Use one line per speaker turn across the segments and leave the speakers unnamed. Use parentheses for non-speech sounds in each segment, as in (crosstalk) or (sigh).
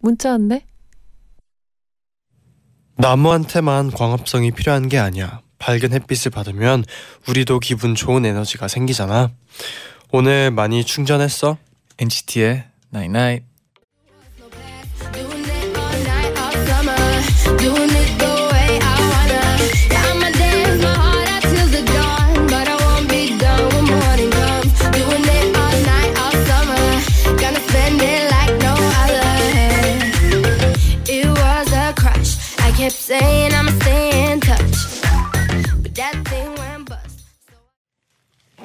문자 왔네.
나무한테만 광합성이 필요한 게 아니야. 밝은 햇빛을 받으면 우리도 기분 좋은 에너지가 생기잖아. 오늘 많이 충전했어?
NCT의 Night Night.
Doing saying I'ma stay in touch. But that thing went bust.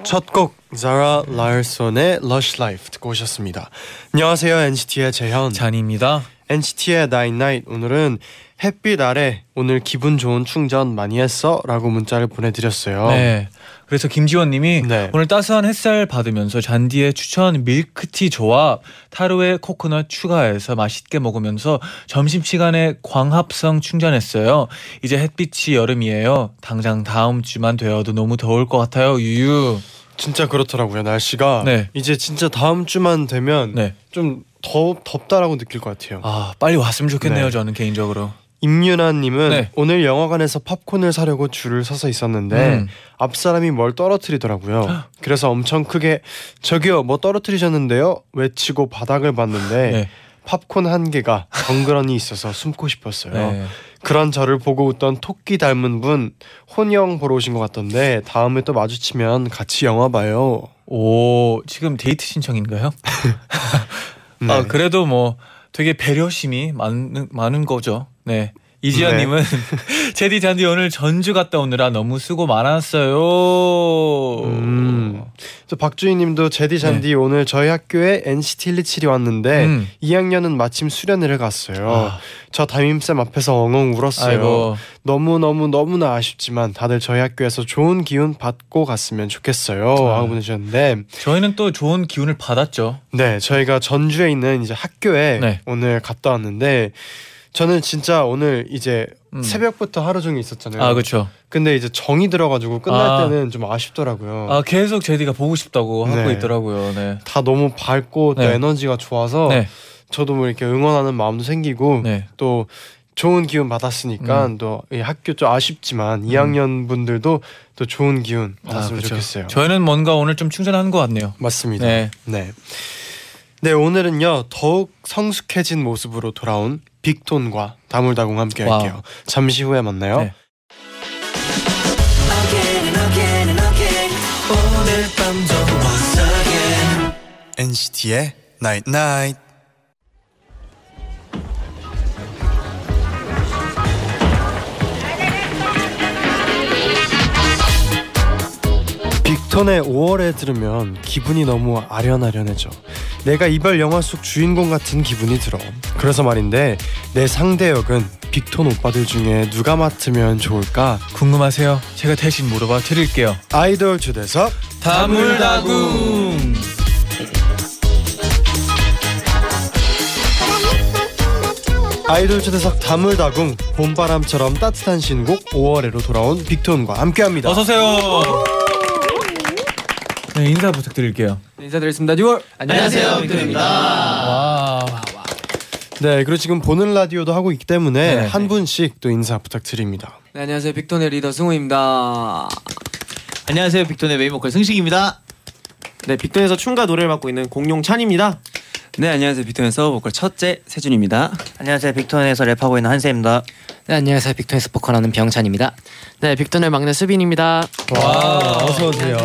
첫곡 자라 라일손의 Lush Life 듣고 오셨습니다. 안녕하세요 NCT의 재현.
잔입니다.
NCT의 Night Night 오늘은 햇빛 아래 오늘 기분 좋은 충전 많이 했어? 라고 문자를 보내드렸어요.
네. 그래서 김지원님이
네.
오늘 따스한 햇살 받으면서 잔디의 추천 밀크티 조합 타로에 코코넛 추가해서 맛있게 먹으면서 점심 시간에 광합성 충전했어요. 이제 햇빛이 여름이에요. 당장 다음 주만 되어도 너무 더울 것 같아요. 유유.
진짜 그렇더라고요. 날씨가
네.
이제 진짜 다음 주만 되면
네.
좀 더 덥다라고 느낄 것 같아요.
아 빨리 왔으면 좋겠네요.
네.
저는 개인적으로.
임윤아님은
네.
오늘 영화관에서 팝콘을 사려고 줄을 서서 있었는데
음.
앞 사람이 뭘 떨어뜨리더라고요. 그래서 엄청 크게 저기요 뭐 떨어뜨리셨는데요 외치고 바닥을 봤는데
네.
팝콘 한 개가 덩그러니 있어서 숨고 싶었어요.
네.
그런 저를 보고 웃던 토끼 닮은 분 혼영 보러 오신 것 같던데 다음에 또 마주치면 같이 영화 봐요.
오 지금 데이트 신청인가요? (laughs)
네.
아 그래도 뭐 되게 배려심이 많은 많은 거죠. 네. 이지연님은 (laughs) 제디 잔디 오늘 전주 갔다 오느라 너무 수고 많았어요.
음. 저 박주희님도 제디 잔디 오늘 저희 학교에 NCT 127이 왔는데
음.
2학년은 마침 수련회를 갔어요.
아.
저 담임쌤 앞에서 엉엉 울었어요.
아이고
너무 너무 너무나 아쉽지만 다들 저희 학교에서 좋은 기운 받고 갔으면 좋겠어요.
아.
하고 보내주셨는데
저희는 또 좋은 기운을 받았죠.
네 저희가 전주에 있는 이제 학교에
네.
오늘 갔다 왔는데 저는 진짜 오늘 이제
음.
새벽부터 하루 종일 있었잖아요.
아 그렇죠.
근데 이제 정이 들어가지고 끝날
아.
때는 좀 아쉽더라고요.
아 계속 제디가 보고 싶다고 하고
네.
있더라고요. 네.
다 너무 밝고 또
네.
에너지가 좋아서
네.
저도 뭐 이렇게 응원하는 마음도 생기고
네.
또 좋은 기운 받았으니까
음.
또이 학교 좀 아쉽지만 2학년 분들도 또 좋은 기운
아,
받았으면
그렇죠.
좋겠어요.
저희는 뭔가 오늘 좀 충전한 것 같네요.
맞습니다.
네.
네. 네 오늘은요 더욱 성숙해진 모습으로 돌아온 빅톤과 다물다공 함께
와우.
할게요. 잠시 후에 만나요.
네.
NCT의 Night Night. 빅톤의 5월에 들으면 기분이 너무 아련아련해져. 내가 이별 영화 속 주인공 같은 기분이 들어. 그래서 말인데 내 상대 역은 빅톤 오빠들 중에 누가 맡으면 좋을까?
궁금하세요? 제가 대신 물어봐 드릴게요.
아이돌 초대석
다물다궁.
아이돌 초대석 다물다궁 봄바람처럼 따뜻한 신곡 5월에로 돌아온 빅톤과 함께합니다.
어서 오세요. 네 인사 부탁드릴게요.
인사드리겠습니다. 6월
안녕하세요, 빅톤입니다.
와.
네, 그리고 지금 보는 라디오도 하고 있기 때문에
네.
한 분씩 또 인사 부탁드립니다.
네, 안녕하세요. 빅톤의 리더 승우입니다.
안녕하세요, 빅톤의 메인 보컬 승식입니다.
네, 빅톤에서 춤과 노래를 맡고 있는 공룡 찬입니다.
네, 안녕하세요. 빅톤에서 보컬 첫째 세준입니다.
안녕하세요, 빅톤에서 랩하고 있는 한세입니다.
네 안녕하세요 빅톤에서 보컬하는 병찬입니다. 네 빅톤의 막내 수빈입니다.
와
어서 오세요.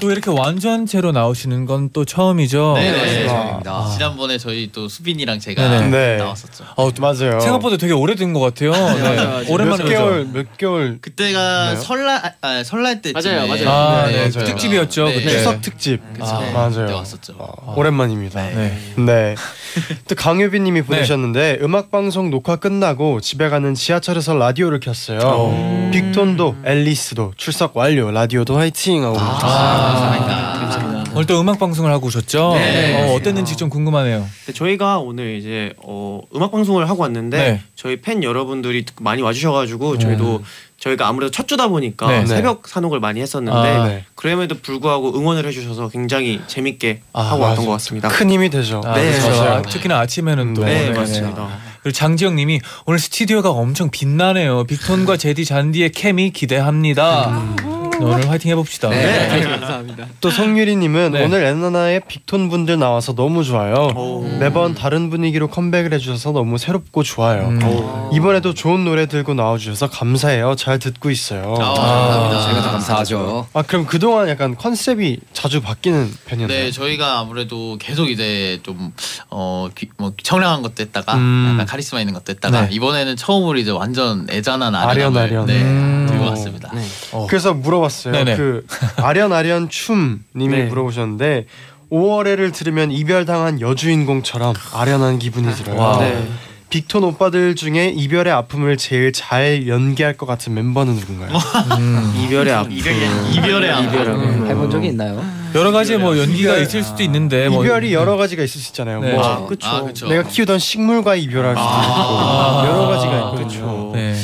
또 이렇게 완전체로 나오시는 건 또 처음이죠.
네,
네.
처음입니다. 지난번에 저희 또 수빈이랑 제가
네네.
네.
나왔었죠.
어,
맞아요.
생각보다 되게 오래된 것 같아요. 네. 오랜만에
몇 개월 몇 개월
그때가
네.
설날 아, 아, 설날 때
맞아요, 맞아요.
아,
네,
네,
맞아요.
특집이었죠
네.
그때.
추석 특집
그쵸.
아,
맞아요.
왔었죠.
오랜만입니다.
네.
네. 네. 또 강유빈님이 보내셨는데 음악 방송 녹화 끝나고 집에 가는 지하철에서 라디오를 켰어요. 빅톤도 앨리스도 출석 완료. 라디오도 화이팅 하고
아, 오늘 또 음악 방송을 하고 오셨죠?
네.
어, 어땠는지 좀 궁금하네요.
네, 저희가 오늘 이제 어, 음악 방송을 하고 왔는데
네.
저희 팬 여러분들이 많이 와주셔가지고 저희도 저희가 아무래도 첫 주다 보니까
네.
새벽 산옥을 많이 했었는데
아,
네.
그럼에도 불구하고 응원을 해주셔서 굉장히 재밌게
아,
하고 왔던. 것 같습니다.
큰 힘이 되죠.
아,
네,
그렇죠.
아,
특히나 아침에는 또.
네,
네,
맞습니다.
그리고 장지영님이 오늘 스튜디오가 엄청 빛나네요. 빅톤과 제디 잔디의 케미 기대합니다. 오늘 화이팅 해봅시다.
네, 감사합니다.
또 성유리님은
네.
오늘 엔나나의 빅톤 분들 나와서 너무 좋아요.
오.
매번 다른 분위기로 컴백을 해주셔서 너무 새롭고 좋아요.
음.
이번에도 좋은 노래 들고 나와주셔서 감사해요. 잘 듣고 있어요.
아,
아,
감사합니다.
저희가 더 감사하죠.
아 그럼 그동안 약간 컨셉이 자주 바뀌는 편이었나요?
네, 저희가 아무래도 계속 이제 좀 어, 귀- 뭐 청량한 것도 했다가
음.
약간 카리스마 있는 것도 했다가
네.
이번에는 처음으로 이제 완전 애잔한
아련,
아련. 네,
음.
들고 왔습니다.
네.
어.
그래서 물어봤어요.
네네.
그 (laughs) 아련 아련 춤님이
네.
물어보셨는데 5월에를 들으면 이별당한 여주인공처럼 아련한 기분이 들어요.
와.
네.
빅톤 오빠들 중에 이별의 아픔을 제일 잘 연기할 것 같은 멤버는 누군가요?
음. (laughs)
이별의 아픔.
이별의 아픔.
이별의
해본 적이 있나요?
여러 가지 뭐 연기가
이별-
있을 수도 있는데 뭐
이별이 여러 가지가 있을 수 있잖아요.
네.
뭐
아,
그쵸.
아.
내가 키우던 식물과 이별할 수도
아.
있고 여러 가지가 있거든요.
그쵸.
네.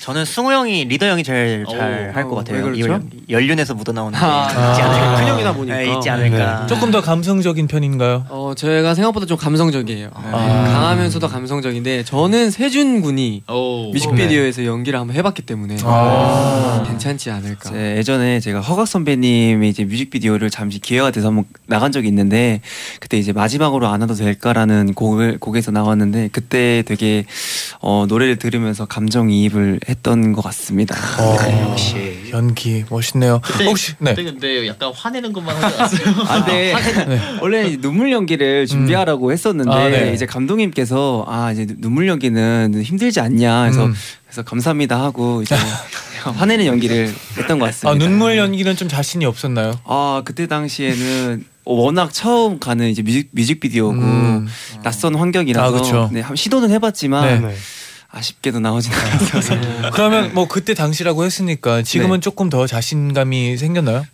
저는 승우 형이 리더 형이 제일
오.
잘할 것 같아요.
왜 그렇죠?
이 연륜에서 묻어 나오는 게
아.
있지 않을까.
큰 형이다 보니까.
네, 있지 않을까.
조금 더 감성적인 편인가요?
어 저희가 생각보다 좀 감성적이에요. 네. 강하면서도 감성적인데 저는 세준 군이
오.
뮤직비디오에서 연기를 한번 해봤기 때문에
아.
괜찮지 않을까.
제 예전에 제가 허각 선배님의 이제 뮤직비디오를 잠시 기회가 돼서 한번 나간 적이 있는데 그때 이제 마지막으로 안 와도 될까라는 곡을 곡에서 나왔는데 그때 되게 어, 노래를 들으면서 감정 이입을 했던 것 같습니다.
어,
역시.
연기 멋있네요.
그때,
혹시 네.
그때 근데 약간 화내는 것만 하지 않았어요?
아, 네. (laughs) 원래 이 눈물 연기를 준비하라고 했었는데
아, 네.
이제 감독님께서 아 이제 눈물 연기는 힘들지 않냐 해서
음.
그래서 감사합니다 하고 이제 (laughs) 화내는 연기를 했던 것 같습니다.
아 눈물 연기는 좀 자신이 없었나요?
아 그때 당시에는 워낙 처음 가는 이제 뮤직, 뮤직비디오고
음.
낯선 환경이라서
아.
네, 한번 시도는 해봤지만
네.
아쉽게도 나오진 않았어서
그러면 뭐 그때 당시라고 했으니까 지금은
네.
조금 더 자신감이 생겼나요?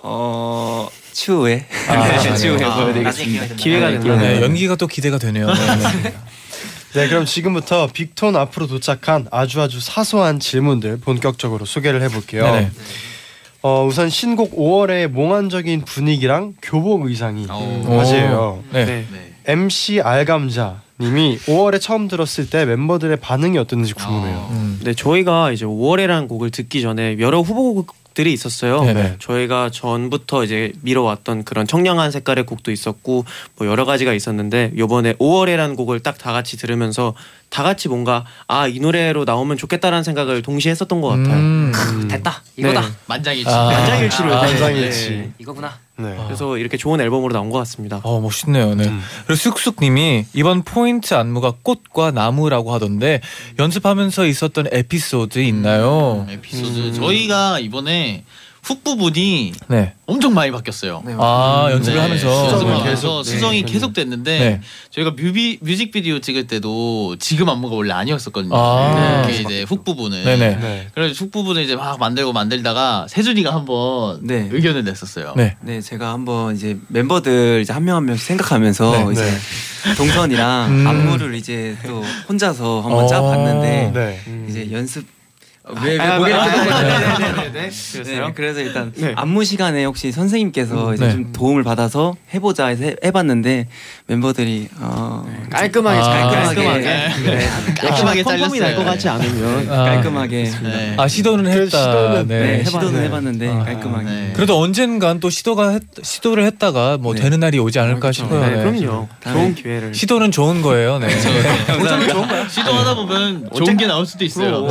어 추후에
아,
네,
네.
추후에
나중에
보여드리겠습니다.
기회가.
기회가
네. 연기가 또 기대가 되네요. 네, 네.
네, 그럼 지금부터 빅톤 앞으로 도착한 아주 아주 사소한 질문들 본격적으로 소개를 해볼게요.
네네.
어, 우선 신곡 5월의 몽환적인 분위기랑 교복 의상이
오.
화제예요.
네.
네.
네.
MC 알감자 님이 5월에 처음 들었을 때 멤버들의 반응이 어땠는지 궁금해요.
음.
네, 저희가 이제 5월이라는 곡을 듣기 전에 여러 후보곡들이 있었어요.
네네.
저희가 전부터 이제 미뤄왔던 그런 청량한 색깔의 곡도 있었고 뭐 여러 가지가 있었는데 요번에 5월이라는 곡을 딱 다 같이 들으면서 다 같이 뭔가 아 이 노래로 나오면 좋겠다라는 생각을 동시에 했었던 것 같아요.
음.
됐다 이거다
네.
만장일치.
아.
만장일치로
아,
만장일치.
네.
이거구나.
네.
그래서 이렇게 좋은 앨범으로 나온 것 같습니다.
어 멋있네요. 네.
음.
그리고 쑥쑥님이 이번 포인트 안무가 꽃과 나무라고 하던데 연습하면서 있었던 에피소드 있나요?
음, 에피소드 저희가 이번에 훅 부분이
네.
엄청 많이 바뀌었어요.
아 연습을
네,
하면서
수정을
계속, 네,
수정이
그럼요.
계속 됐는데
네.
저희가 뮤비 뮤직비디오 찍을 때도 지금 안무가 원래 아니었었거든요.
아.
그게 이제 훅 부분은.
네네.
네.
그래서 훅 부분을 이제 막 만들고 만들다가 세준이가 한번
네.
의견을 냈었어요.
네.
네 제가 한번 이제 멤버들 이제 한 명 한 명씩 생각하면서
네,
이제 동선이랑
음.
안무를 이제 또 혼자서 한번
어.
짜봤는데
네.
이제 연습 왜왜
아,
고개를
아,
끄덕
아,
거죠?
네네네네.
네? 그래서 일단
네.
안무 시간에 혹시 선생님께서 이제
네.
좀 도움을 받아서 해보자 해서 해- 해봤는데 멤버들이 어,
깔끔하게
아,
잘
깔끔하게
네.
네.
깔끔하게
펌펌이 날것
잘렸어요.
같지 않으면
아.
깔끔하게
네.
아 시도는 했다.
시도는,
네.
네,
해봤-
시도는
네.
해봤는데
아,
깔끔하게
네.
그래도 언젠간 또 시도가 했, 시도를 했다가 뭐
네.
되는 날이 오지 않을까 싶어요.
네,
네.
그럼요. 좋은 기회를.
시도는 좋은 거예요. 네.
어쩌면 좋은 거야. 시도하다 보면 좋은 게 나올 수도 있어요.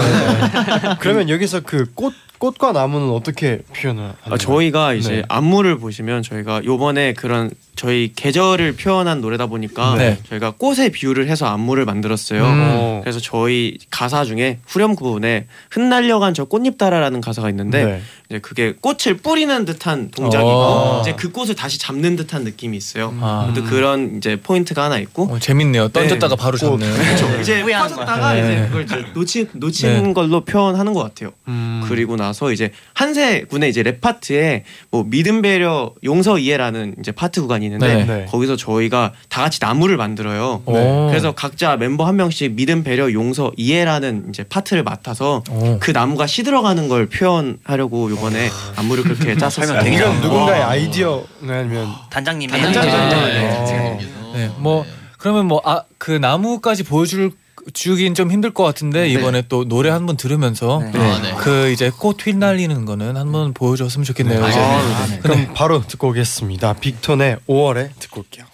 (laughs)
그러면 여기서 그 꽃 꽃과 나무는 어떻게 표현을 하나요?
아, 저희가 이제
네.
안무를 보시면 저희가 요번에 그런 저희 계절을 표현한 노래다 보니까
네.
저희가 꽃에 비유를 해서 안무를 만들었어요.
음.
그래서 저희 가사 중에 후렴 부분에 흩날려간 저 꽃잎 따라라는 가사가 있는데
네.
이제 그게 꽃을 뿌리는 듯한 동작이고
어.
이제 그 꽃을 다시 잡는 듯한 느낌이 있어요.
아.
또 그런 이제 포인트가 하나 있고
어, 재밌네요. 던졌다가 바로
꽃.
잡는.
그렇죠. 이제
후회하는
퍼졌다가. 이제
네.
그걸 이제 놓친 놓친
네.
걸로 표현하는 것 같아요.
음.
그리고 나서 이제 한세 군의 이제 랩 파트에 뭐 믿음 배려 용서 이해라는 이제 파트 구간이 있는데
네.
네.
거기서 저희가 다 같이 나무를 만들어요.
오.
그래서 각자 멤버 한 명씩 믿음 배려 용서 이해라는 이제 파트를 맡아서
오.
그 나무가 시들어가는 걸 표현하려고 이번에 안무를 그렇게 (laughs) 짰었어요.
와.
누군가의 아이디어 아니면
단장님이
단장님. 네.
어.
네, 뭐 그러면 뭐 아 그 나무까지 보여줄 주긴 좀 힘들 것 같은데 이번에 또 노래 한 번 들으면서
네.
아, 네.
그 이제 꽃 휘날리는 거는 한 번 보여줬으면 좋겠네요. 이제.
아, 네.
그럼 바로 듣고 오겠습니다. 빅톤의 5월에 듣고 올게요.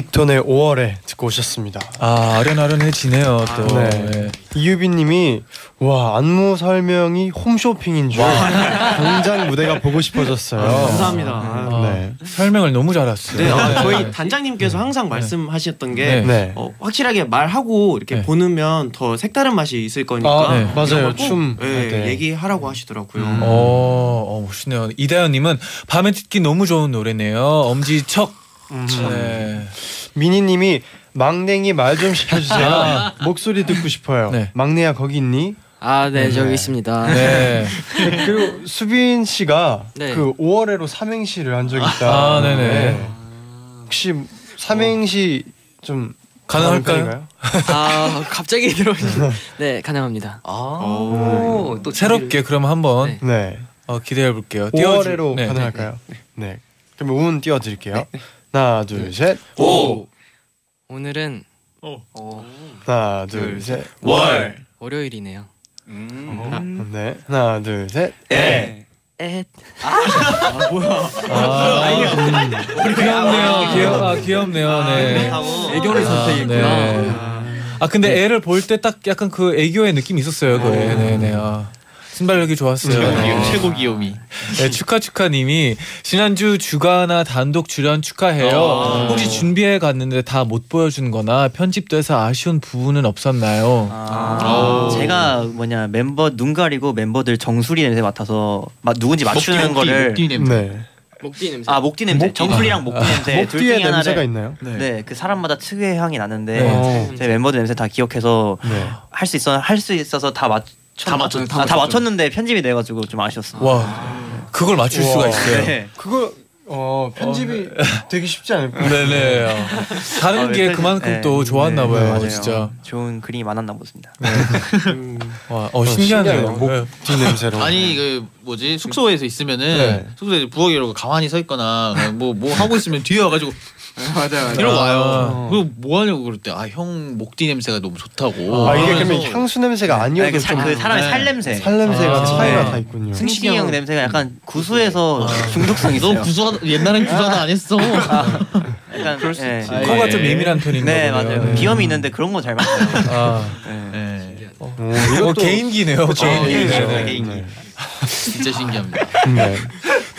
빅톤의 5월에 듣고 오셨습니다.
아 아련아련해지네요 또.
네.
네.
이유빈님이 와 안무 설명이 홈쇼핑인 줄 당장 무대가 보고 싶어졌어요.
감사합니다.
아,
네.
설명을 너무 잘했어요.
네, 아, 저희 단장님께서 항상 말씀하셨던 게
네.
네.
어, 확실하게 말하고 이렇게
네.
보내면 더 색다른 맛이 있을 거니까
아,
네.
맞아요. 춤
예. 얘기하라고 하시더라고요.
음.
어, 어 멋있네요. 이다현님은 밤에 듣기 너무 좋은 노래네요. 엄지척.
음.
네.
미니님이 막냉이 말 좀 시켜주세요. 목소리 듣고 싶어요.
네.
막내야 거기 있니?
아, 네, 저기 있습니다.
네.
그리고 수빈 씨가
네.
그 5월에로 삼행시를 한 적이 있다.
아, 네네.
혹시 삼행시 좀
가능할까요?
아, 갑자기 들어오신. 네, 가능합니다.
아, 또
새롭게 그럼 한번
네.
네.
어, 기대해 볼게요.
5월에로
네.
가능할까요? 네. 그럼 운 띄워드릴게요. 하나, 둘, 셋.
오.
오늘은
하나, 둘, 셋.
월.
월요일이네요.
네. 하나, 둘, 셋.
에.
에,
아, 음. 귀엽네요. 귀여, 아, 귀엽네요. 네.
애교를 선택했구나.
네. 아 근데 애를 볼 때 딱 약간 그 애교의 느낌이 있었어요. 그 애. 네네. 아. 순발력이 좋았어요.
귀여움, 최고 귀요미.
네, 축하 축하님이 지난주 주가나 단독 출연 축하해요.
아.
혹시 준비해 갔는데 다 못 보여준거나 편집돼서 아쉬운 부분은 없었나요?
아,
오.
제가 뭐냐 멤버 눈 가리고 멤버들 정수리 냄새 맡아서 막 누군지 맞추는 거를
목뒤 냄새.
네.
목뒤 냄새.
아 목뒤 냄새
목뒤.
정수리랑 목뒤 냄새
목
둘 중에
냄새가
하나를
있나요?
네그 사람마다 특유의 향이 나는데
네.
제 멤버들 냄새 다 기억해서
네.
할수 있어 할 수 있어서 다 맞.
다 맞췄-
다, 다 맞췄는데 편집이 돼 가지고 좀 아쉬웠어요.
와 그걸 맞출 수가
우와.
있어요.
네.
그거 어 편집이 되게 쉽지 않을 거예요.
네네. 어. 다른
아,
게
네,
그만큼
네.
또 좋았나
네,
봐요.
맞아요.
진짜.
좋은 그림이 많았나 보습니다. (laughs)
와, 어, 신기하네요. 네.
목뒤 (laughs) 냄새로.
아니 그 뭐지 숙소에서 있으면은
네.
숙소에 부엌에 이러고 가만히 서 있거나 뭐 뭐 하고 있으면 뒤에 와가지고
맞아요, 맞아요.
이러고
아.
와요. 그리고 뭐 하냐고 그럴 때 아 형 목뒤 냄새가 너무 좋다고.
아 이게
그래서
그러면 향수 냄새가
아니,
아니어도
그, 사,
좀
그 사람의
네.
살 냄새.
살 냄새가
아.
차이가
네.
다 있군요.
승식이 형 냄새가 약간 구수해서 중독성 있어요.
너 구수하 옛날엔 구수하다 안 했어. (laughs)
약간 그럴 수
있지.
코가 좀 예민한 편인가
네
보네요.
맞아요.
네.
비염이 있는데 그런 거 잘 맞아요.
아,
네.
네.
오,
이거 개인기네요.
그쵸, 개인기죠,
네.
개인기.
진짜 신기합니다.
네.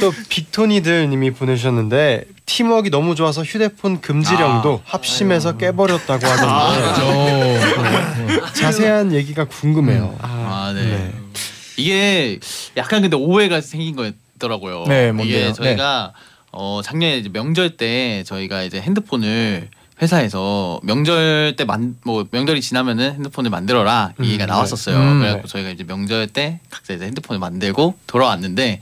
또 빅토니들님이 보내주셨는데 팀워크 너무 좋아서 휴대폰 금지령도 합심해서 깨버렸다고 하던데
오.
자세한 얘기가 궁금해요.
아, 네.
네.
이게 약간 근데 오해가 생긴 거였더라고요.
네, 뭔데요?
이게 저희가 어 작년에 이제 명절 때 저희가 이제 핸드폰을 회사에서 명절 때 만 뭐 명절이 지나면은 핸드폰을 만들어라 이 얘기가
음,
나왔었어요.
네. 음,
그래갖고
네.
저희가 이제 명절 때 각자 이제 핸드폰을 만들고 돌아왔는데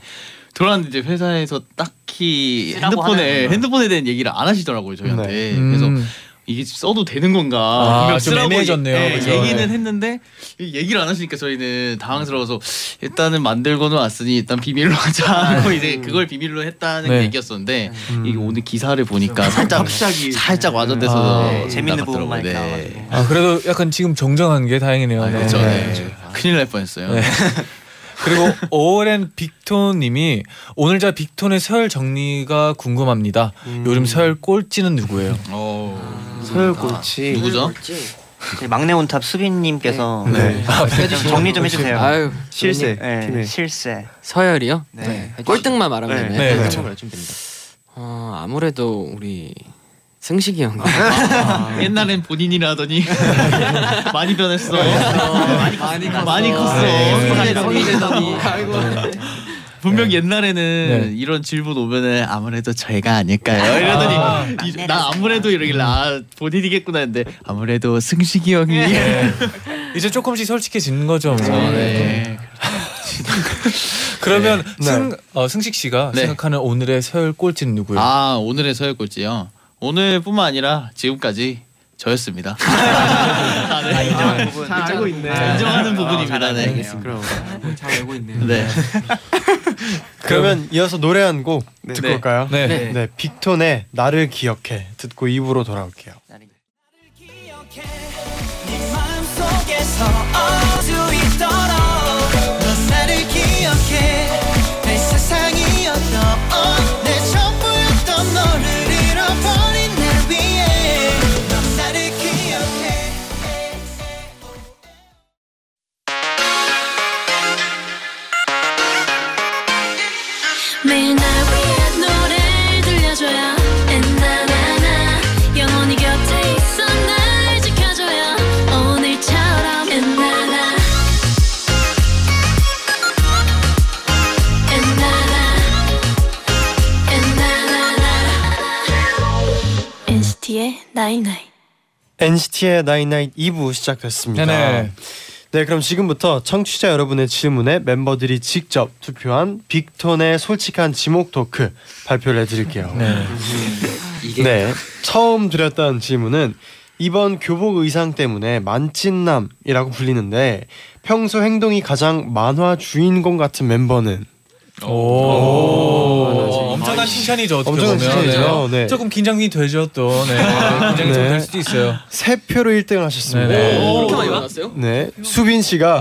돌아왔는데 이제 회사에서 딱히
쓰라고
핸드폰에
하는
핸드폰에 대한 얘기를 안 하시더라고요 저희한테.
네.
그래서
음.
이게 써도 되는 건가
아, 좀 애매해졌네요.
예,
그죠?
얘기는
네.
했는데 이 얘기를 안 하시니까 저희는 당황스러워서 일단은 만들고는 왔으니 일단 비밀로 하자 하고 이제 그걸 비밀로 했다는
네.
얘기였었는데
음.
이게 오늘 기사를 보니까 살짝
갑자기
살짝 와전돼서
아,
네, 재밌는
나갔더라고요.
부분만
네.
나와가지고.
아 그래도 약간 지금 정정한 게 다행이네요.
아,
네.
그렇죠.
네.
네. 큰일 날 뻔했어요.
네. 그리고 (laughs) 오랜 빅톤님이 오늘 자 빅톤의 서열 정리가 궁금합니다. 요즘 서열 꼴찌는 누구예요?
어.
서열 꼴찌
누구죠?
저희 막내 온탑 수빈님께서
네.
좀 정리 좀 해주세요.
아유
실세
네, 실세.
서열이요?
네.
꼴등만 말하면
네.
되면
네,
네. 좀 됩니다. 어 아무래도 우리 승식이 형.
옛날엔 본인이라 하더니 (laughs) 많이 변했어. 많이 컸어. 많이 컸어.
네.
성이 되더니. 분명 옛날에는
네.
이런 질문 오면은 아무래도 저희가 아닐까요? 이러더니 이- 나 아무래도 이러길래 아 본인이겠구나 했는데 아무래도 승식이 형이 (laughs)
이제 조금씩 솔직해지는 거죠. 뭐.
네. (laughs)
그러면
네.
승 어, 승식 씨가
네.
생각하는 오늘의 서열 꼴찌는 누구예요?
아 오늘의 서열 꼴찌요. 오늘뿐만 아니라 지금까지 저였습니다. (laughs) 아, 네.
인정하는 부분.
잘 알고 있네
아, 인정하는 부분입니다.
잘
네.
알겠습니다.
그럼
잘 알고 있네요.
네. (laughs)
그러면 이어서 노래 한 곡 듣고
네.
올까요?
네.
네. 빅톤의 나를 기억해 듣고 입으로 돌아올게요.
네 마음속에서
NCT의
나인나인 2부 시작됐습니다.
네네.
네, 그럼 지금부터 청취자 여러분의 질문에 멤버들이 직접 투표한 빅톤의 솔직한 지목 토크 발표를 해드릴게요.
네.
네, 처음 드렸던 질문은 이번 교복 의상 때문에 만찢남이라고 불리는데 평소 행동이 가장 만화 주인공 같은 멤버는
오, 엄청난 칭찬이죠. 어떻게
엄청난
보면.
칭찬이죠. 네.
조금 긴장이 되죠 또. 네. 긴장이 좀
네.
될 수도 있어요.
세 표로 1등을 하셨습니다.
그렇게 많이 받았어요?
네, 수빈 씨가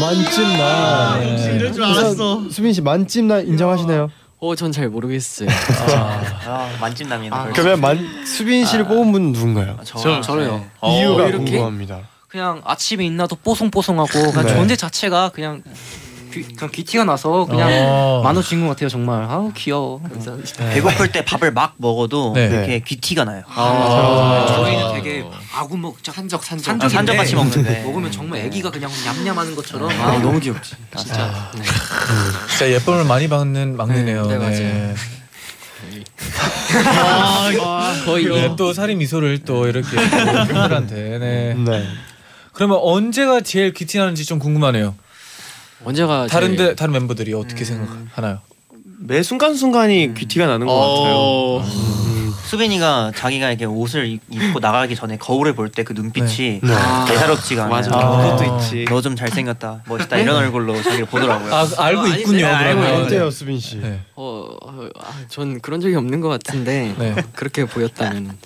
만찢남.
네.
이럴 줄 알았어.
수빈 씨 만찢남 인정하시나요?
어, 전 잘 모르겠어요.
아, 만찢남이네. 벌써.
그러면 만 수빈 씨를 뽑은 분은 누군가요?
저,
저는요.
어,
이유가
이렇게?
궁금합니다.
그냥 아침에 일나도 뽀송뽀송하고 그냥
네.
존재 자체가 그냥 귀, 그냥 귀티가 나서 그냥
어.
만화 주인공 같아요 정말 아우 귀여워
배고플 때 밥을 막 먹어도
네.
이렇게 귀티가 나요.
아, 저희는 되게 아구먹 산적 산적
아, 산적 같이 먹는데. (laughs)
먹으면 정말 애기가 그냥 냠냠하는 것처럼
아,
아,
너무 귀엽지.
진짜 네.
진짜 예쁨을 많이 받는 막내네요.
네, 네, 맞아요. (laughs)
거의 네, 또 살이 미소를 또 이렇게 (laughs) 팬들한테. 네.
네.
그러면 언제가 제일 귀티나는지 좀 궁금하네요.
언제가
다른
제일-
데 다른 멤버들이 어떻게 생각하나요?
매 순간 순간이 귀티가 나는 것 같아요
어.
수빈이가 자기가 이렇게 옷을 입- 입고 나가기 전에 거울을 볼 때 그 눈빛이
네.
예사롭지가 않아요.
맞아
아.
그것도 있지
너 좀 잘생겼다, 멋있다 이런 얼굴로 자기를 보더라고요.
아 알고
아닌데?
있군요.
알고
그러면.
어때요, 수빈 씨?
네.
어, 어, 아, 전 그런 적이 없는 것 같은데
네.
그렇게 보였다면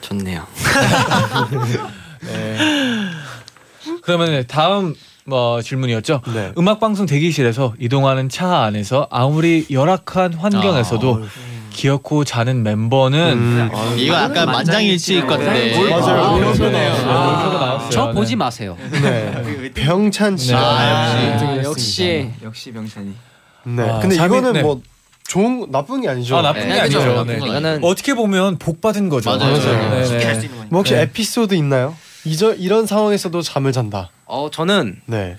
좋네요. (laughs)
네. 그러면 다음 뭐 질문이었죠.
네.
음악 방송 대기실에서 이동하는 차 안에서 아무리 열악한 환경에서도 기어코 자는 멤버는
음.
이거 약간 만장일치일 것 같은데.
맞아요.
아,
그러네요.
아.
저
네.
보지 마세요
네. 병찬
네.
네.
아, 역시
역시 명찬이.
네.
아,
근데
잠이-
이거는
네.
뭐 좋은 나쁜 게 아니죠.
아 나쁜 게
네,
아니죠.
그죠.
네.
이거는
어떻게 보면 복 받은 거죠.
맞아요.
네,
쉽게
네.
거니까.
뭐 혹시
네.
에피소드 있나요? 이저 이런 상황에서도 잠을 잔다.
어 저는
네.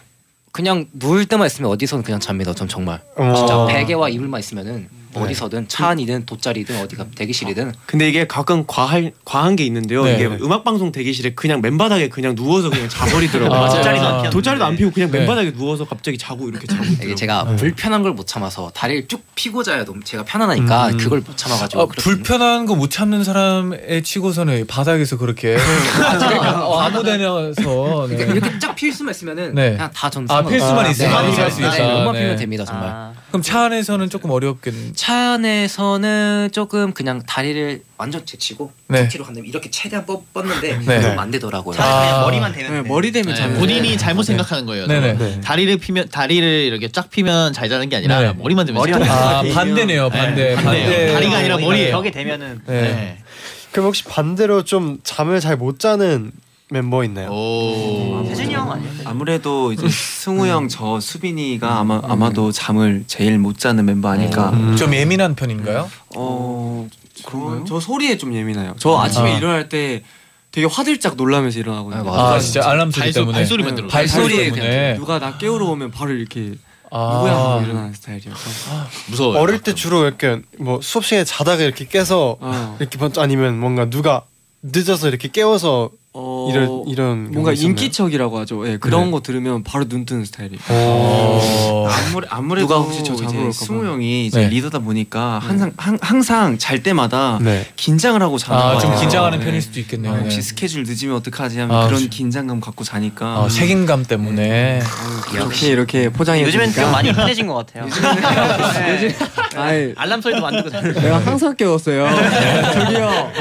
그냥 누울 때만 있으면 어디서는 그냥 잡니다 전 정말
어.
진짜 베개와 이불만 있으면은
네.
어디서든 차 안이든 돗자리든 어디가 대기실이든
근데 이게 가끔 과할 과한 게 있는데요.
네.
이게 음악 방송 대기실에 그냥 맨바닥에 그냥 누워서 그냥 자버리더라고요.
아,
돗자리도 안 피웠는데.
돗자리도 안 피고 그냥
네.
맨바닥에 누워서 갑자기 자고 이렇게 자고.
이게 제가
네.
불편한 걸 못 참아서 다리를 쭉 피고 자야 너무 제가 편안하니까
음.
그걸 못 참아가지고
아, 불편한 거 못 참는 사람의 치고서는 바닥에서 그렇게 어, 아무 데나서 네.
이렇게 쫙 필 수만 있으면은
네.
그냥 다전
아, 필 수만 있으면
많이
잘수 있다.
몸만
네.
피면 됩니다 정말
아,
그럼 차 안에서는 조금 어렵겠는.
차 안에서는 조금 그냥 다리를 완전 제치고
네.
2kg 간다면 이렇게 최대한 뻗, 뻗는데
네.
좀안 되더라고요.
차라리 그냥
아.
머리만 대면
네,
돼.
머리 대면
네,
잘
본인이 잘못 생각하는 거예요.
네네.
저는. 다리를 피면 다리를 이렇게 쫙 피면 잘 자는 게 아니라
네.
머리만 대면
머리만
잘 자요.
아 반대네요. 반대.
네,
반대.
반대예요. 다리가 아니라 머리예요.
벽에 대면은
네.
네.
그럼 혹시 반대로 좀 잠을 잘 못 자는 멤버 있나요?
오.
세준이 형 아니에요?
아무래도 이제 승우 형 저 수빈이가 아마 아마도 잠을 제일 못 자는 멤버 아닐까.
음.
좀 예민한 편인가요?
어
저, 저 소리에 좀 예민해요. 저 아침에
아.
일어날 때 되게 화들짝 놀라면서 일어나거든요.
아 진짜 알람 소리
발소,
때문에.
발소리만 들어.
발소리 때문에.
누가 나 깨우러 오면 바로 이렇게
아.
누구야 하고 일어나는 스타일이어서.
무서워요.
어릴 때 주로 이렇게 뭐 수업 시간에 자다가 이렇게 깨서
어.
이렇게 아니면 뭔가 누가 늦어서 이렇게 깨워서
어,
이런 이런
뭔가? 인기척이라고 하죠. 예, 그런
네.
거 들으면 바로 눈 뜨는 스타일이에요.
어.
아무래, 아무래도
누가 혹시 저
이제. 승우 형이 이제
네.
리더다 보니까 항상 항, 항상 잘 때마다
네.
긴장을 하고 자는 것
아, 좀. 긴장하는
네.
편일 수도 있겠네요.
아,
네.
혹시 스케줄 늦으면 어떡하지 하면
아,
그런
저-
긴장감 갖고 자니까
어, 책임감 때문에.
역시 이렇게 포장해
요즘엔 좀 많이 편해진 것 같아요. 네.
아이,
알람 소리도 안 듣고 자요.
내가 항상 깨웠어요. 저기요.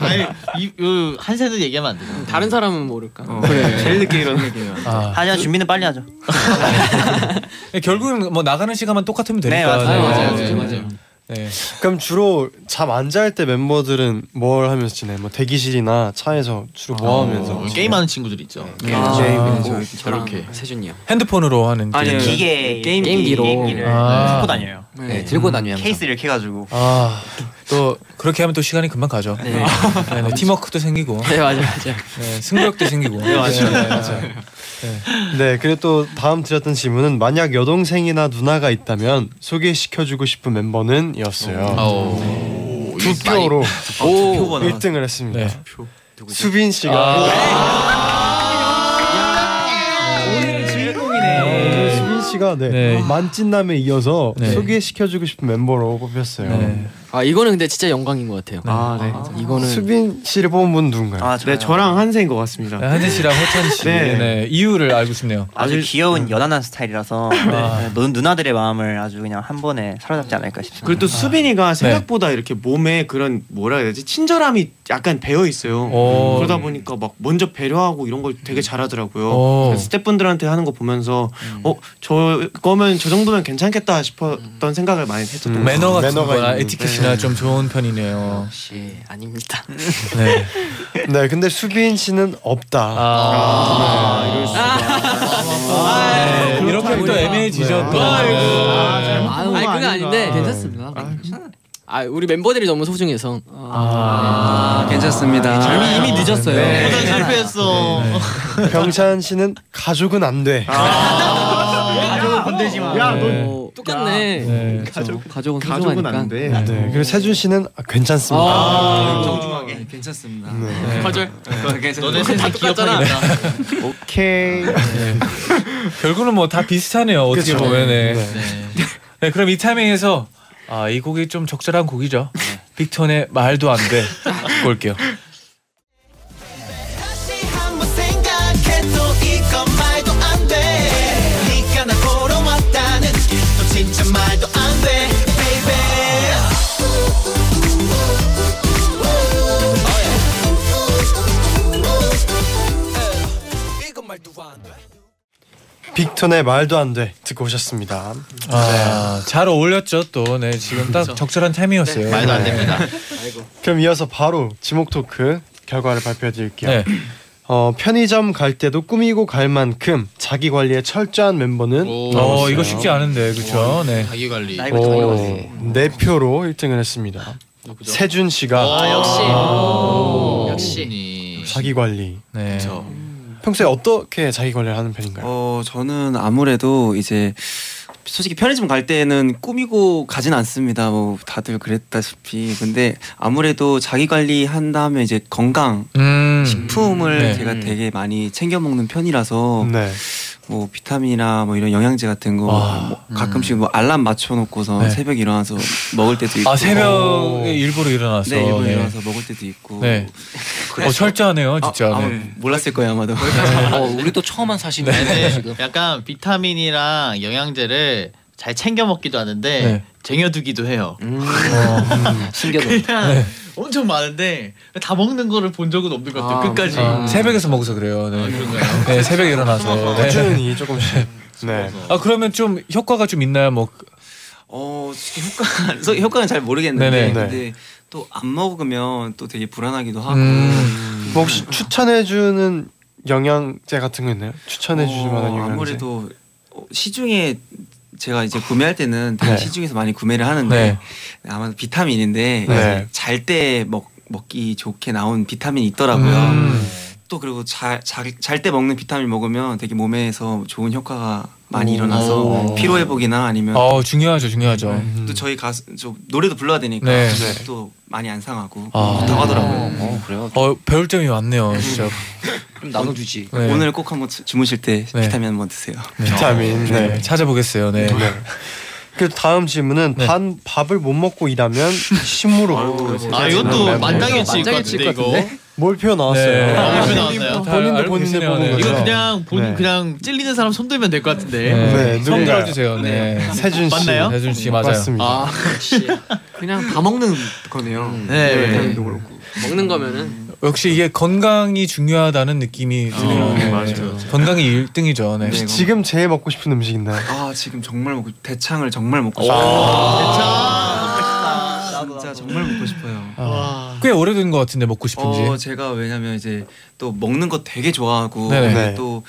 아니 이, 이 한세도 얘기하면 안 되죠.
다른 사람은 모를까.
어,
그래.
제일 늦게 일어나는 게
아.
하지만 준비는 빨리 하죠. (laughs)
결국은 뭐 나가는 시간만 똑같으면 되니까.
네, 맞아요.
아,
맞아요,
맞아요,
네.
맞아요.
네.
그럼 주로 잠 안 잘 때 멤버들은 뭘 하면서 지내? 뭐 대기실이나 차에서 주로 뭐 하면서?
어, 게임하는 친구들 있죠.
아,
게임은
저희
저렇게.
세준이요.
핸드폰으로 하는
아니요.
게임.
기계
게임-
게임기로
게임기로.
아.
갖고 다녀요.
네, 들고 다녀요. 항상.
케이스 이렇게 해가지고
아, 또 그렇게 하면 또 시간이 금방 가죠. 네. 네, 팀워크도 생기고,
네 맞아요 맞아요.
네, 승부욕도 생기고. 네, 맞아요.
네, 그리고 또 다음 드렸던 질문은 만약 여동생이나 누나가 있다면 소개시켜주고 싶은 멤버는이었어요.
어.
두 표로
오
1등을 했습니다.
네.
수빈 씨가
오늘 주인공이네.
오늘 수빈 씨가 네,
네.
만찢남에 이어서
네.
소개시켜주고 싶은 멤버로 뽑혔어요.
네.
아 이거는 근데 진짜 영광인 것 같아요.
아 네.
이거는
수빈 씨를 뽑은 분은 누군가요?
아
네, 저랑 한세인 것 같습니다.
네, 한진 씨랑 호찬 씨. 네.
네.
이유를 알고 싶네요.
아주 귀여운 연하한 스타일이라서 네, 누- 누나들의 마음을 아주 그냥 한 번에 사로잡지 않을까 싶습니다.
그리고 또 수빈이가 생각보다 이렇게 몸에 그런 뭐라 해야 되지 친절함이 약간 배어 있어요.
오.
그러다 보니까 막 먼저 배려하고 이런 걸 되게 잘하더라고요. 스태프분들한테 하는 거 보면서 어 저 거면 저 정도면 괜찮겠다 싶었던 생각을 많이 했었던 것 같아요.
매너 같은
매너가
거나. 에티켓이 나좀 좋은 편이네요.
역시 아닙니다.
네.
네, 근데 수빈 씨는 없다.
아,
이럴 수가.
네. 이렇게 또 애매해지죠. 또.
아유,
네.
아니 그거 아닌데 괜찮습니다. 아 우리 멤버들이 너무 소중해서.
아, 괜찮습니다.
이미 이미 늦었어요.
네.
실패했어.
병찬 씨는 가족은 안 돼.
건들지 마.
야, 너
어, 똑같네.
네.
가족 가족은
가족은
소중하니까.
안 돼.
네, 그리고 세준 씨는 아, 괜찮습니다.
아,
정중하게 괜찮습니다.
네.
거절.
너네 세상 기억하겠다.
오케이.
결국은 뭐 다 비슷하네요. 어떻게
그쵸.
보면은.
네.
네.
네, 그럼 이 타이밍에서 아, 이 곡이 좀 적절한 곡이죠. 빅톤의 말도 안 돼. (laughs) 듣고 올게요.
말도 안 돼
빅톤의 말도 안 돼 듣고 오셨습니다.
아, 잘 어울렸죠, 또. 네, 지금 딱 적절한 타이밍이었어요.
말도 안 됩니다.
그럼 이어서 바로 지목 토크 결과를 발표해 드릴게요.
네.
어, 편의점 갈 때도 꾸미고 갈 만큼 자기 관리에 철저한 멤버는
오.
어. 이거 쉽지 않은데, 그렇죠? 네.
자기 관리.
오. 네 표로 1등을 했습니다.
누구죠?
세준 씨가
아,
역시.
오.
역시.
자기 관리.
네.
그렇죠.
평소에 어떻게 자기 관리를 하는 편인가요?
어 저는 아무래도 이제 솔직히 편의점 갈 때는 꾸미고 가진 않습니다. 뭐 다들 그랬다시피 근데 아무래도 자기 관리 한 다음에 이제 건강
음.
식품을
네.
제가 되게 많이 챙겨 먹는 편이라서
네.
뭐 비타민이나 뭐 이런 영양제 같은 거
와.
뭐 가끔씩 뭐 알람 맞춰놓고서
네.
새벽 일어나서 먹을 때도 있고
아, 새벽에 일부러 일어나서.
네 일본
네.
일어나서 먹을 때도 있고
네. 어, 철저하네요, 진짜.
아,
네.
몰랐을 거예요 아마도
어, 우리도 처음 한 사실인데
네,
지금.
약간 비타민이랑 영양제를 잘 챙겨 먹기도 하는데
네.
쟁여두기도 해요.
숨겨둬. (laughs)
그냥
네.
엄청 많은데 다 먹는 거를 본 적은 없는 것 같아요. 끝까지.
아, 새벽에서 먹어서 그래요. 네.
그런가요?
네, 새벽에 일어나서. 네.
꾸준히 조금씩. 네.
아 그러면 좀 효과가 좀 있나요? 뭐
어 효과 서- 효과는 잘 모르겠는데
네네.
근데 또 안 먹으면 또 되게 불안하기도 하고
음.
뭐 혹시 추천해 주는 영양제 같은 거 있나요? 추천해주실
어,
만한 영양제.
아무래도 어, 시중에 제가 이제 구매할 때는
네.
시중에서 많이 구매를 하는데
네.
아마 비타민인데
네.
잘때 먹 먹기 좋게 나온 비타민이 있더라고요.
음.
또 그리고 잘때 먹는 비타민 먹으면 되게 몸에서 좋은 효과가 많이
오.
일어나서 피로 회복이나 아니면
어 중요하죠, 중요하죠.
음.
또 저희 가수 저 노래도 불러야 되니까
네.
네.
또 많이 안 상하고
아.
좋다고 하더라고요.
어 그래요.
어 배울 점이 많네요, 진짜.
좀 나눠주지.
네.
오늘 꼭 한번 주- 주무실 때
네.
비타민 한번 드세요.
네.
비타민.
네.
네.
찾아보겠어요. 네.
네. 그 다음 질문은
네.
반 밥을 못 먹고 일하면 식물로
아 이것도
네.
만장일 치일 것 같은데
것
이거.
몰표 나왔어요.
네.
아, 몰표 나왔나요?
본인도
계시네요.
보는
네.
거죠.
이거 그냥 본
네.
그냥 찔리는 사람 손 들면 될 것 같은데.
네.
네,
손? 들어주세요. 네.
세준 씨.
맞나요?
혜준 씨 맞아요.
맞습니다.
아,
그냥 다 먹는 거네요.
네.
비타민도 그렇고. 먹는 거면은
역시 이게 건강이 중요하다는 느낌이 드네요.
어,
네.
맞아요.
건강이 1등이죠. 네.
네.
지금 제일 먹고 싶은 음식 있나요?
아 지금 정말 먹고 대창을 정말 먹고
아.
싶어요. 진짜 정말 먹고 싶어요.
아, 꽤 오래된 것 같은데 먹고 싶은지.
어 제가 왜냐면 이제 또 먹는 거 되게 좋아하고
네네.
네.
또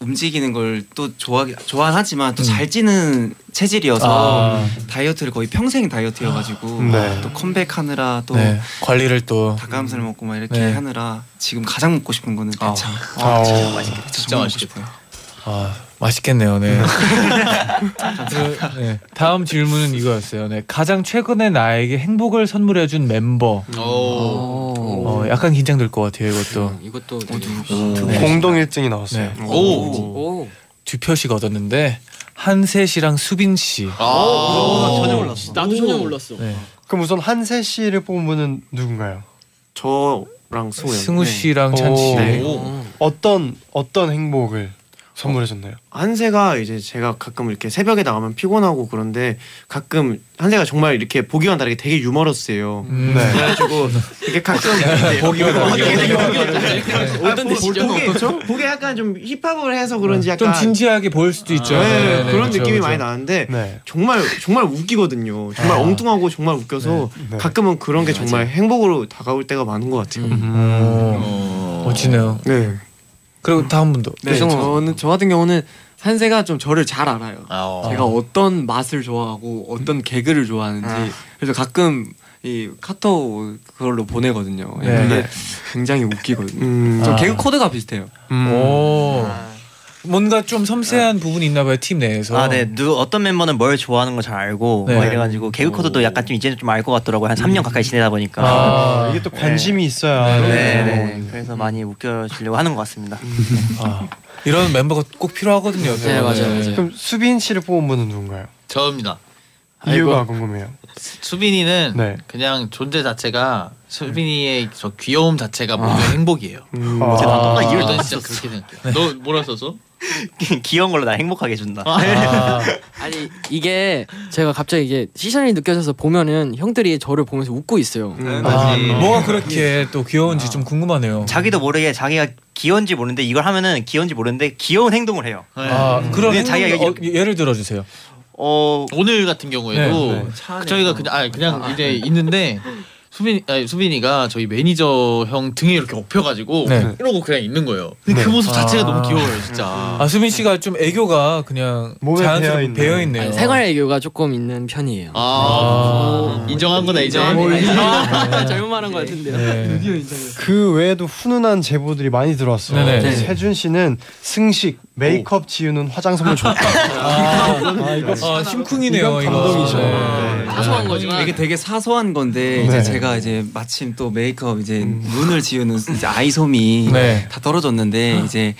움직이는 걸 또 좋아 좋아하지만 또잘 찌는 체질이어서
아.
다이어트를 거의 평생 다이어트여가지고 (gasps)
네.
또 컴백하느라 또
네. 관리를 또.
닭가슴살 먹고 막 이렇게
네.
하느라 지금 가장 먹고 싶은 거는 대창.
아, 어.
진짜
진짜
먹고
맛있겠다.
싶어요.
아 맛있겠네요. 네. (laughs) 그, 네. 다음 질문은 이거였어요. 네. 가장 최근에 나에게 행복을 선물해준 멤버.
오.
오.
어, 약간 긴장될 것 같아요. 이것도
이것도 되게
네.
공동 1등이 나왔어요.
네.
오.
오.
두 표씩 얻었는데 한세 씨랑 수빈 씨.
아,
전혀 몰랐어.
나도 전혀 몰랐어.
네.
그럼 우선 한세 씨를 뽑은 분은 누군가요?
저랑 승우 네.
씨랑 찬 씨.
어떤 어떤 행복을 선물해줬나요?
한세가 이제 제가 가끔 이렇게 새벽에 나가면 피곤하고 그런데 가끔 한세가 정말 이렇게 보기와는 다르게 되게 유머러스해요.
음.
네.
그래가지고 이게 가끔
보기와 다르게.
어떤 보기 어떻죠? 보기 약간 좀 힙합을 해서 그런지 약간
좀 진지하게 보일 수도 있죠.
네,
네, 네,
그런
그렇죠,
느낌이
그렇죠.
많이 나는데
네.
정말 정말 웃기거든요. 정말
아.
엉뚱하고 정말 웃겨서
네, 네.
가끔은 그런 게 정말 행복으로 다가올 때가 많은 것 같아요.
음. 멋지네요.
네.
그리고 다음 분도.
네, 저는 저 같은 경우는 한세가 좀 저를 잘 알아요.
아, 어.
제가 어떤 맛을 좋아하고 어떤 개그를 좋아하는지 그래서 가끔 이 카톡 그걸로 보내거든요.
네.
그게 굉장히 웃기거든요.
음.
저
아.
개그 코드가 비슷해요.
음.
오. 뭔가 좀 섬세한 부분이 있나 봐요 팀 내에서.
아, 네. 누 어떤 멤버는 뭘 좋아하는 거잘 알고
네.
막 이래가지고 개그 코드도 약간 좀 이제는 좀 알 것 같더라고요. 한 3년 가까이 지내다 보니까.
아,
이게 또 관심이 있어야
네,
네.
네. 그래서 많이 웃겨주려고 하는 것 같습니다.
아, 이런 멤버가 꼭 필요하거든요.
네, 맞아요, 맞아요.
그럼 수빈 씨를 뽑은 분은 누군가요?
저입니다.
이유가 궁금해요.
수빈이는
네.
그냥 존재 자체가 수빈이의 저 귀여움 자체가 모두 행복이에요.
음.
아.
아,
이유를
저는
또
진짜 그렇게 생각해요. 너 뭐라 써서? (laughs)
귀여운 걸로 나 행복하게 해준다.
아,
아니 이게 제가 갑자기 이게 시선이 느껴져서 보면은 형들이 저를 보면서 웃고 있어요.
아, 뭐가 그렇게 또 귀여운지 좀 궁금하네요.
자기도 모르게 자기가 귀여운지 모르는데 이걸 하면은 귀여운지 모르는데 귀여운 행동을 해요.
아, 그런
근데
행동
자기가
어, 예를 들어 주세요.
어 오늘 같은 경우에도
네,
저희가 그냥 아 그냥 이제 있는데 (laughs) 수빈 아니, 수빈이가 저희 매니저 형 등에 이렇게 엎여가지고
네.
이러고 그냥 있는 거예요. 근데
네.
그 모습 자체가
아.
너무 귀여워요, 진짜.
아 수빈 씨가 좀 애교가 그냥
몸에
자연스럽게
배어있네요.
배어 있네요.
아니, 생활 애교가 조금 있는 편이에요.
아, 인정한 거다 이제.
잘못 말한 것 같은데요.
네.
그 외에도 훈훈한 제보들이 많이 들어왔어요.
네네. 네.
세준 씨는 승식, 메이크업 지우는 화장솜을 좋다.
아, 이거 아, 심쿵이네요. 이거.
감동이죠.
네.
사소한 거지만
이게 되게 사소한 건데
네.
이제 제가 이제 마침 또 메이크업 이제 눈을 지우는 (laughs) 이제 아이솜이
네.
다 떨어졌는데 이제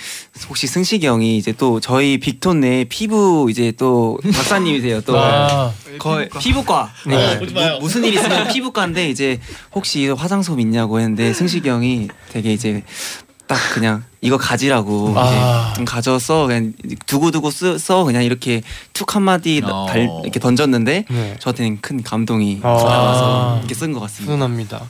혹시 승식이 형이 이제 또 저희 빅톤 내 피부 이제 또 박사님이세요 또
아,
거의 피부과
네. 보지 마요.
무, 무슨 일 있으면 피부과인데 이제 혹시 화장솜 있냐고 했는데 승식이 형이 되게 이제 딱 그냥 이거 가지라고
아.
가져서 그냥 두고 두고 쓰, 써 그냥 이렇게 툭 한마디 나-
어.
달 이렇게 던졌는데
네.
저한테는 큰 감동이
아.
다가와서 이렇게 쓴 것 같습니다.
훈훈합니다.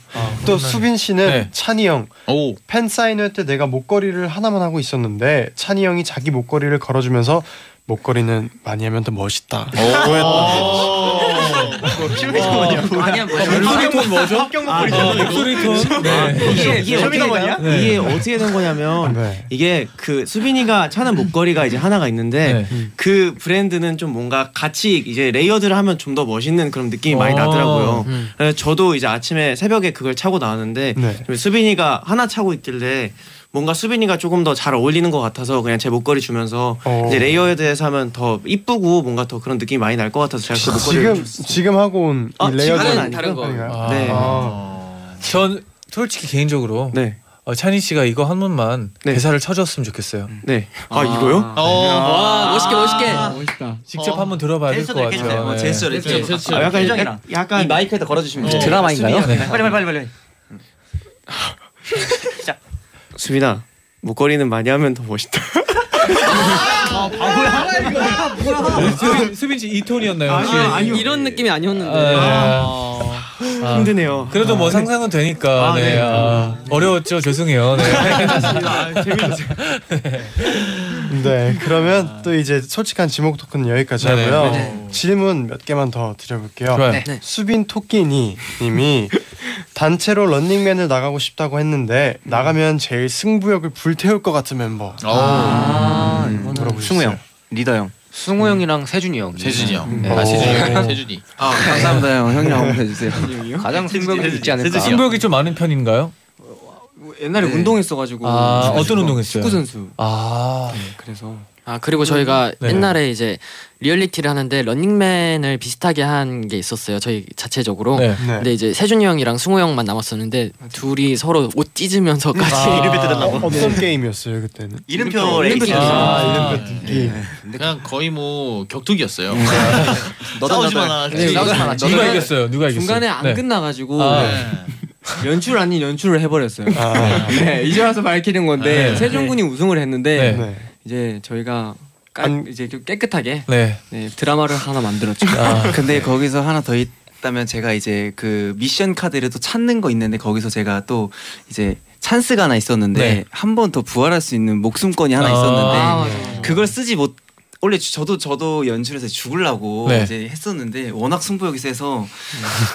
또 수빈 씨는
네.
찬이 형
오.
팬 사인회 때 내가 목걸이를 하나만 하고 있었는데 찬이 형이 자기 목걸이를 걸어주면서 목걸이는 많이 하면 더 멋있다.
아니야 뭐
목소리 톤 뭐죠? 합격 목소리 목소리 톤. 네.
이게 이게 어떻게 된,
네.
이게 어떻게 된 거냐면
네.
이게 그 수빈이가 차는 목걸이가 이제 하나가 있는데
네.
그 브랜드는 좀 뭔가 같이 이제 layered를 하면 좀 더 멋있는 그런 느낌이 많이
어.
나더라고요.
음.
저도 이제 아침에 새벽에 그걸 차고 나왔는데
네.
수빈이가 하나 차고 있길래 뭔가 수빈이가 조금 더 잘 어울리는 것 같아서 그냥 제 목걸이 주면서
어.
이제 layered해서 하면 더 이쁘고 뭔가 더 그런 느낌이 많이 날 것 같아서 제가 그 목걸이를
지금 지금 하고 온 이
아,
layered
지금은
아니고? 다른 거.
아닌가요?
네.
아. 전 솔직히 개인적으로
네.
어, 찬희 씨가 이거 한 번만
네.
대사를 쳐줬으면 좋겠어요.
네. 아, 이거요?
와 멋있게 멋있게.
멋있다.
직접 한번 들어봐야 될것 같아요. 네.
제스처를
그치, 그치.
아, 약간 약- 약간
이 마이크에다 걸어주시면 돼요.
드라마인가요?
네. 빨리 빨리 빨리 빨리. (laughs)
수빈아 목걸이는 많이 하면 더 멋있다.
수빈, 수빈 씨이 톤이었나요? 혹시?
이런 느낌이 아니었는데.
아, 아.
힘드네요.
그래도 뭐 상상은 되니까
아,
네.
네.
아, 어려웠죠 죄송해요. 네.
네, 그러면 또 이제 솔직한 지목 토크는 여기까지
네네.
하고요.
네네.
질문 몇 개만 더 드려볼게요.
네.
수빈 토끼니 님이 단체로 런닝맨을 나가고 싶다고 했는데 나가면 제일 승부욕을 불태울 것 같은 멤버.
아,
음,
이거는
물어보셨어요.
승우 형, 리더 형.
승우 형이랑 세준이 형.
세준이 형.
네.
아 세준이
오.
형. 세준이.
감사합니다 형 형이랑 한번 (laughs) 해주세요.
가장 승부욕이 있지 않을까.
승부욕이 좀 많은 편인가요?
옛날에
네.
운동했어가지고
아, 어떤 운동했어요?
축구 선수.
아,
그래서
아 그리고 저희가
네.
옛날에 이제 리얼리티를 하는데 런닝맨을 비슷하게 한 게 있었어요. 저희 자체적으로.
네.
네.
근데 이제 세준이 형이랑 승우 형만 남았었는데 둘이 서로 옷 찢으면서까지
아,
이름표 뜯었나고?
어떤 게임이었어요 그때는?
이름표 레이스.
아,
이름표 뜯기.
그냥 거의 뭐 격투기였어요. (laughs)
너다
싸우지
너다.
마라.
네,
싸우지 마라.
누가 이겼어요? 누가 이겼어요?
중간에 안
네.
끝나가지고
아.
네.
연출 아닌 연출을 해버렸어요.
아.
네, 이제 와서 밝히는 건데
네.
세준 군이 우승을 했는데
네.
네.
이제 저희가 깔,
안-
이제 좀 깨끗하게
네.
네, 드라마를 하나 만들었죠.
아, (laughs)
근데 거기서 하나 더 있다면 제가 이제 그 미션 카드를 또 찾는 거 있는데 거기서 제가 또 이제 찬스가 하나 있었는데
네.
한번 더 부활할 수 있는 목숨권이 하나
아,
있었는데
아, 맞아.
그걸 쓰지 못 원래 주- 저도 저도 연출해서 죽으려고
네.
이제 했었는데 워낙 승부욕이 세서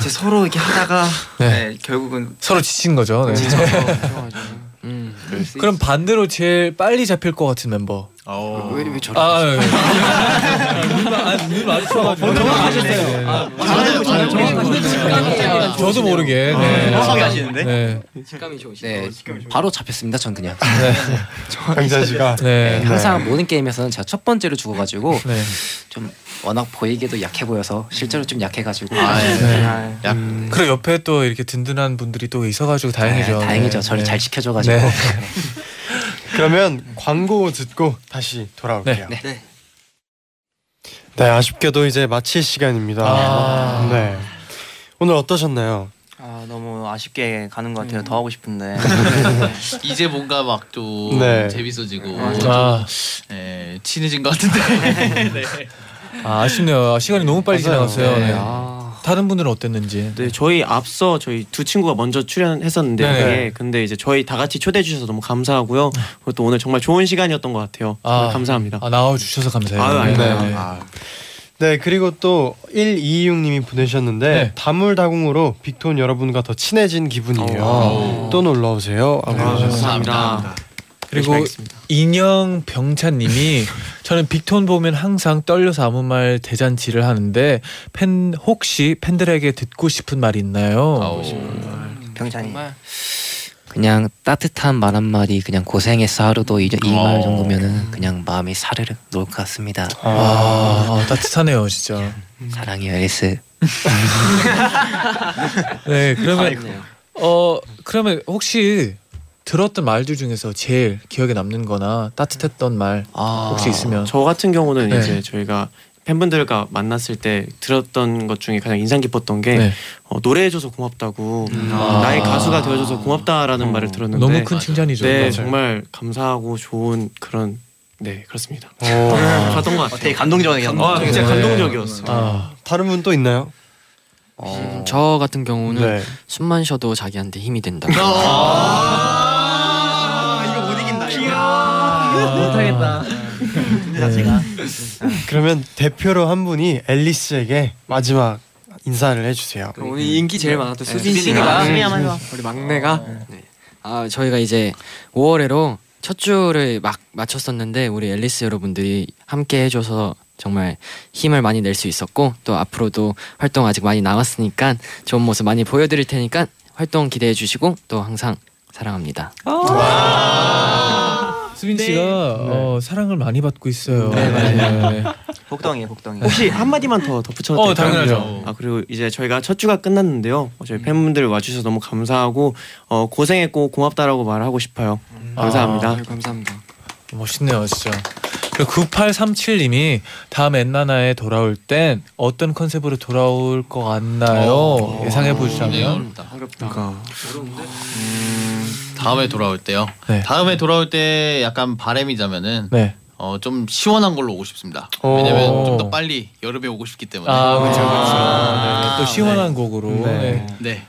이제 서로 이렇게 하다가
네.
네, 결국은
서로 지친 거죠. 네.
음.
그럼 반대로 제일 빨리 잡힐 것 같은 멤버.
어.
왜, 왜 저래?
아, 예. (laughs) 아, 눈 마주쳐가지고.
맞았어요.
맞아요.
직감이
저도 모르게. 네.
정확하게 아시는데?
네.
직감이 좋으시죠.
네, 바로 잡혔습니다. 전 그냥.
강자 씨가
네.
항상 모든 게임에서는 제가 첫 번째로 죽어가지고
네.
좀 워낙 보이기도 약해 보여서 실제로 좀 약해가지고.
아, 예.
네.
야,
그리고 옆에 또 이렇게 든든한 분들이 또 있어가지고 다행이죠.
네, 다행이죠.
네.
저를
네.
잘 지켜줘가지고.
네. (laughs)
그러면 광고 듣고 다시 돌아올게요.
네.
네.
네, 아쉽게도 이제 마칠 시간입니다.
아.
네. 오늘 어떠셨나요?
아 너무 아쉽게 가는 것 같아요. 더 하고 싶은데. (laughs)
이제 뭔가 막좀
네.
재밌어지고
아,
예, 친해진 것 같은데. (laughs) 네.
아, 아쉽네요. 시간이 너무 빨리
맞아요.
지나갔어요.
네.
네.
아.
다른 분들은 어땠는지.
네, 저희 앞서 저희 두 친구가 먼저 출연했었는데
네네.
네. 근데 이제 저희 다 같이 초대해 주셔서 너무 감사하고요. 그리고 또 오늘 정말 좋은 시간이었던 것 같아요.
아,
감사합니다.
아, 나와 주셔서 감사해요.
아유, 아닙니다.
네.
아,
네, 그리고 또 1226님이 보내셨는데
네.
다물다궁으로 빅톤 여러분과 더 친해진 기분이에요.
오.
또 놀러 오세요.
아,
보내주셨어요.
감사합니다.
그리고. 인형 병찬님이 (laughs) 저는 빅톤 보면 항상 떨려서 아무 말 대잔치를 하는데 팬 혹시 팬들에게 듣고 싶은 말이 있나요?
병찬이.
그냥 따뜻한 말 한마디 그냥 고생했어 하루도 이말
어.
정도면은 그냥 마음이 사르르 놓을 것 같습니다.
아, 아, 따뜻하네요, 진짜.
사랑해요 에스. (laughs)
네, 그러면 어 그러면 혹시 들었던 말들 중에서 제일 기억에 남는 거나 따뜻했던 말
아.
혹시 있으면
저 같은 경우는
네.
이제 저희가 팬분들과 만났을 때 들었던 것 중에 가장 인상 깊었던 게
네.
어, 노래해줘서 고맙다고
아.
나의 가수가 되어줘서 고맙다라는 말을 들었는데
너무 큰 칭찬이죠.
네
맞아요.
정말 감사하고 좋은 그런 네 그렇습니다.
오. (laughs)
좋았던 것
어,
같아요.
되게 감동적이었네요.
아, 진짜
네.
감동적이었어요.
아,
다른 분 또 있나요?
음, 저 같은 경우는
네.
숨만 쉬어도 자기한테 힘이 된다.
아,
못하겠다.
자체가
그러면 대표로 한 분이 앨리스에게 마지막 인사를 해주세요.
그럼 오늘 인기 제일 많았던 수진
수진이가.
씨가
한번 해봐.
우리 막내가 네.
아 저희가 이제 5월에로 첫 주를 막 마쳤었는데 우리 앨리스 여러분들이 함께 해줘서 정말 힘을 많이 낼 수 있었고 또 앞으로도 활동 아직 많이 남았으니까 좋은 모습 많이 보여드릴 테니까 활동 기대해 주시고 또 항상 사랑합니다.
수빈 씨가 어, 사랑을 많이 받고 있어요.
네,
맞아요.
복덩이에요, 복덩이.
혹시 한 마디만 더 덧붙여도
어,
될까요?
당연하죠.
아 그리고 이제 저희가 첫 주가 끝났는데요. 어, 저희 팬분들 와주셔서 너무 감사하고 어, 고생했고 고맙다라고 말하고 싶어요. 감사합니다.
아유, 감사합니다.
멋있네요, 진짜. 9837님이 다음 엔나나에 돌아올 땐 어떤 컨셉으로 돌아올 것 같나요? 예상해 보시자면.
그러니까
다음에 돌아올 때요.
네.
다음에 돌아올 때 약간 바램이자면은
네.
어, 좀 시원한 걸로 오고 싶습니다.
오.
왜냐면 좀 더 빨리 여름에 오고 싶기 때문에.
아, 그렇죠,
아,
그렇죠. 또 시원한 곡으로.
네.
네.
네.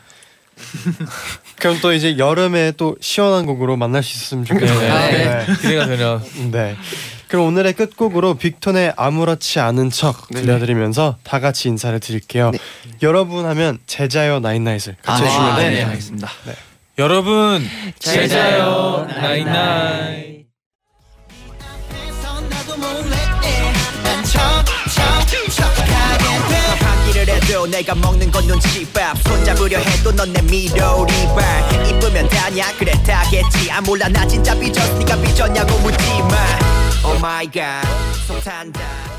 (laughs)
그럼 또 이제 여름에 또 시원한 곡으로 만날 수 있으면 좋겠네요.
네. 기대가 되네요.
네. 그럼 오늘의 끝곡으로 빅톤의 아무렇지 않은 척
네.
들려드리면서 다 같이 인사를 드릴게요. 여러분 하면 제자요 나인나잇을 같이
아,
해주시면
네. 네, 알겠습니다.
여러분,
제자요,
하기를 해도 내가 먹는 건 눈치밥 손잡으려 해도 넌 내 미로리발 이쁘면 다냐 그래 다겠지 아 몰라 나 진짜 삐졌으니까 삐졌냐고 묻지마 Oh my god 속 탄다